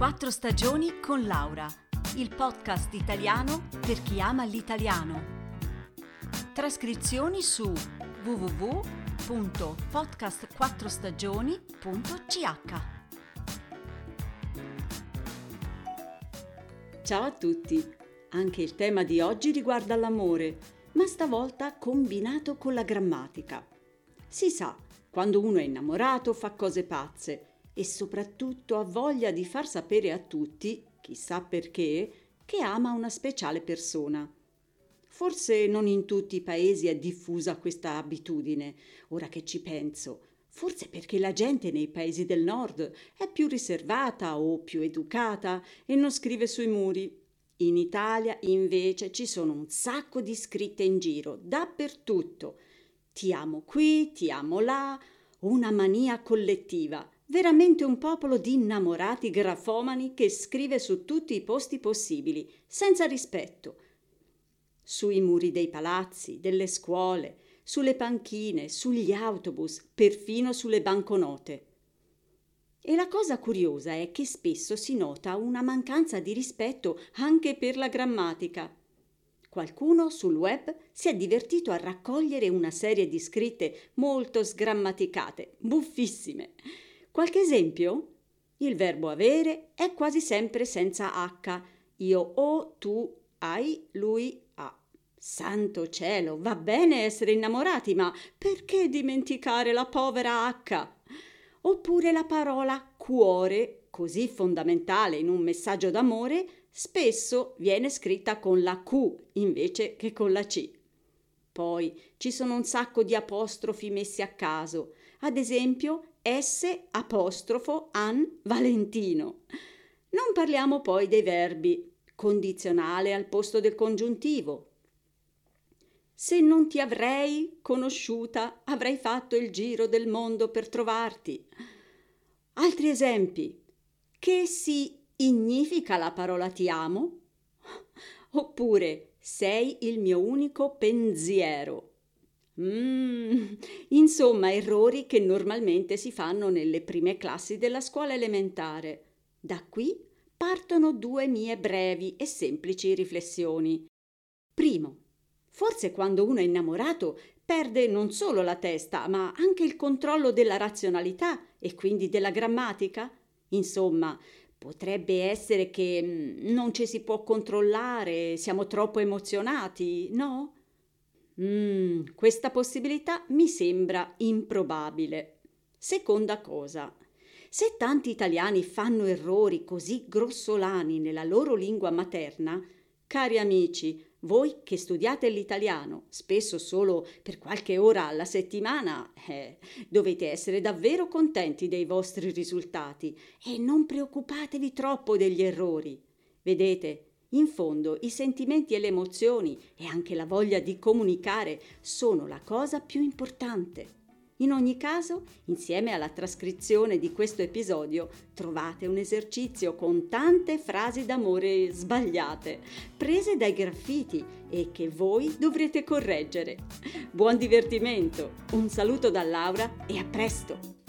Quattro stagioni con Laura, il podcast italiano per chi ama l'italiano. Trascrizioni su www.podcastquattrostagioni.ch Ciao a tutti! Anche il tema di oggi riguarda l'amore, ma stavolta combinato con la grammatica. Si sa, quando uno è innamorato fa cose pazze e soprattutto ha voglia di far sapere a tutti, chissà perché, che ama una speciale persona. Forse non in tutti i paesi è diffusa questa abitudine, ora che ci penso. Forse perché la gente nei paesi del nord è più riservata o più educata e non scrive sui muri. In Italia invece ci sono un sacco di scritte in giro, dappertutto. Ti amo qui, ti amo là, una mania collettiva veramente un popolo di innamorati grafomani che scrive su tutti i posti possibili, senza rispetto. Sui muri dei palazzi, delle scuole, sulle panchine, sugli autobus, perfino sulle banconote. E la cosa curiosa è che spesso si nota una mancanza di rispetto anche per la grammatica. Qualcuno sul web si è divertito a raccogliere una serie di scritte molto sgrammaticate, buffissime Qualche esempio? Il verbo avere è quasi sempre senza H. Io ho, tu hai, lui ha. Santo cielo, va bene essere innamorati, ma perché dimenticare la povera H? Oppure la parola cuore, così fondamentale in un messaggio d'amore, spesso viene scritta con la Q invece che con la C. Poi ci sono un sacco di apostrofi messi a caso. Ad esempio, S apostrofo an Valentino. Non parliamo poi dei verbi condizionale al posto del congiuntivo. Se non ti avrei conosciuta, avrei fatto il giro del mondo per trovarti. Altri esempi. Che significa la parola ti amo? Oppure sei il mio unico pensiero. Mm, insomma, errori che normalmente si fanno nelle prime classi della scuola elementare. Da qui partono due mie brevi e semplici riflessioni. Primo, forse quando uno è innamorato perde non solo la testa, ma anche il controllo della razionalità e quindi della grammatica. Insomma, potrebbe essere che mm, non ci si può controllare, siamo troppo emozionati, no? Mm, questa possibilità mi sembra improbabile. Seconda cosa. Se tanti italiani fanno errori così grossolani nella loro lingua materna, cari amici, voi che studiate l'italiano, spesso solo per qualche ora alla settimana, eh, dovete essere davvero contenti dei vostri risultati e non preoccupatevi troppo degli errori. Vedete, in fondo i sentimenti e le emozioni e anche la voglia di comunicare sono la cosa più importante. In ogni caso, insieme alla trascrizione di questo episodio, trovate un esercizio con tante frasi d'amore sbagliate, prese dai graffiti e che voi dovrete correggere. Buon divertimento, un saluto da Laura e a presto!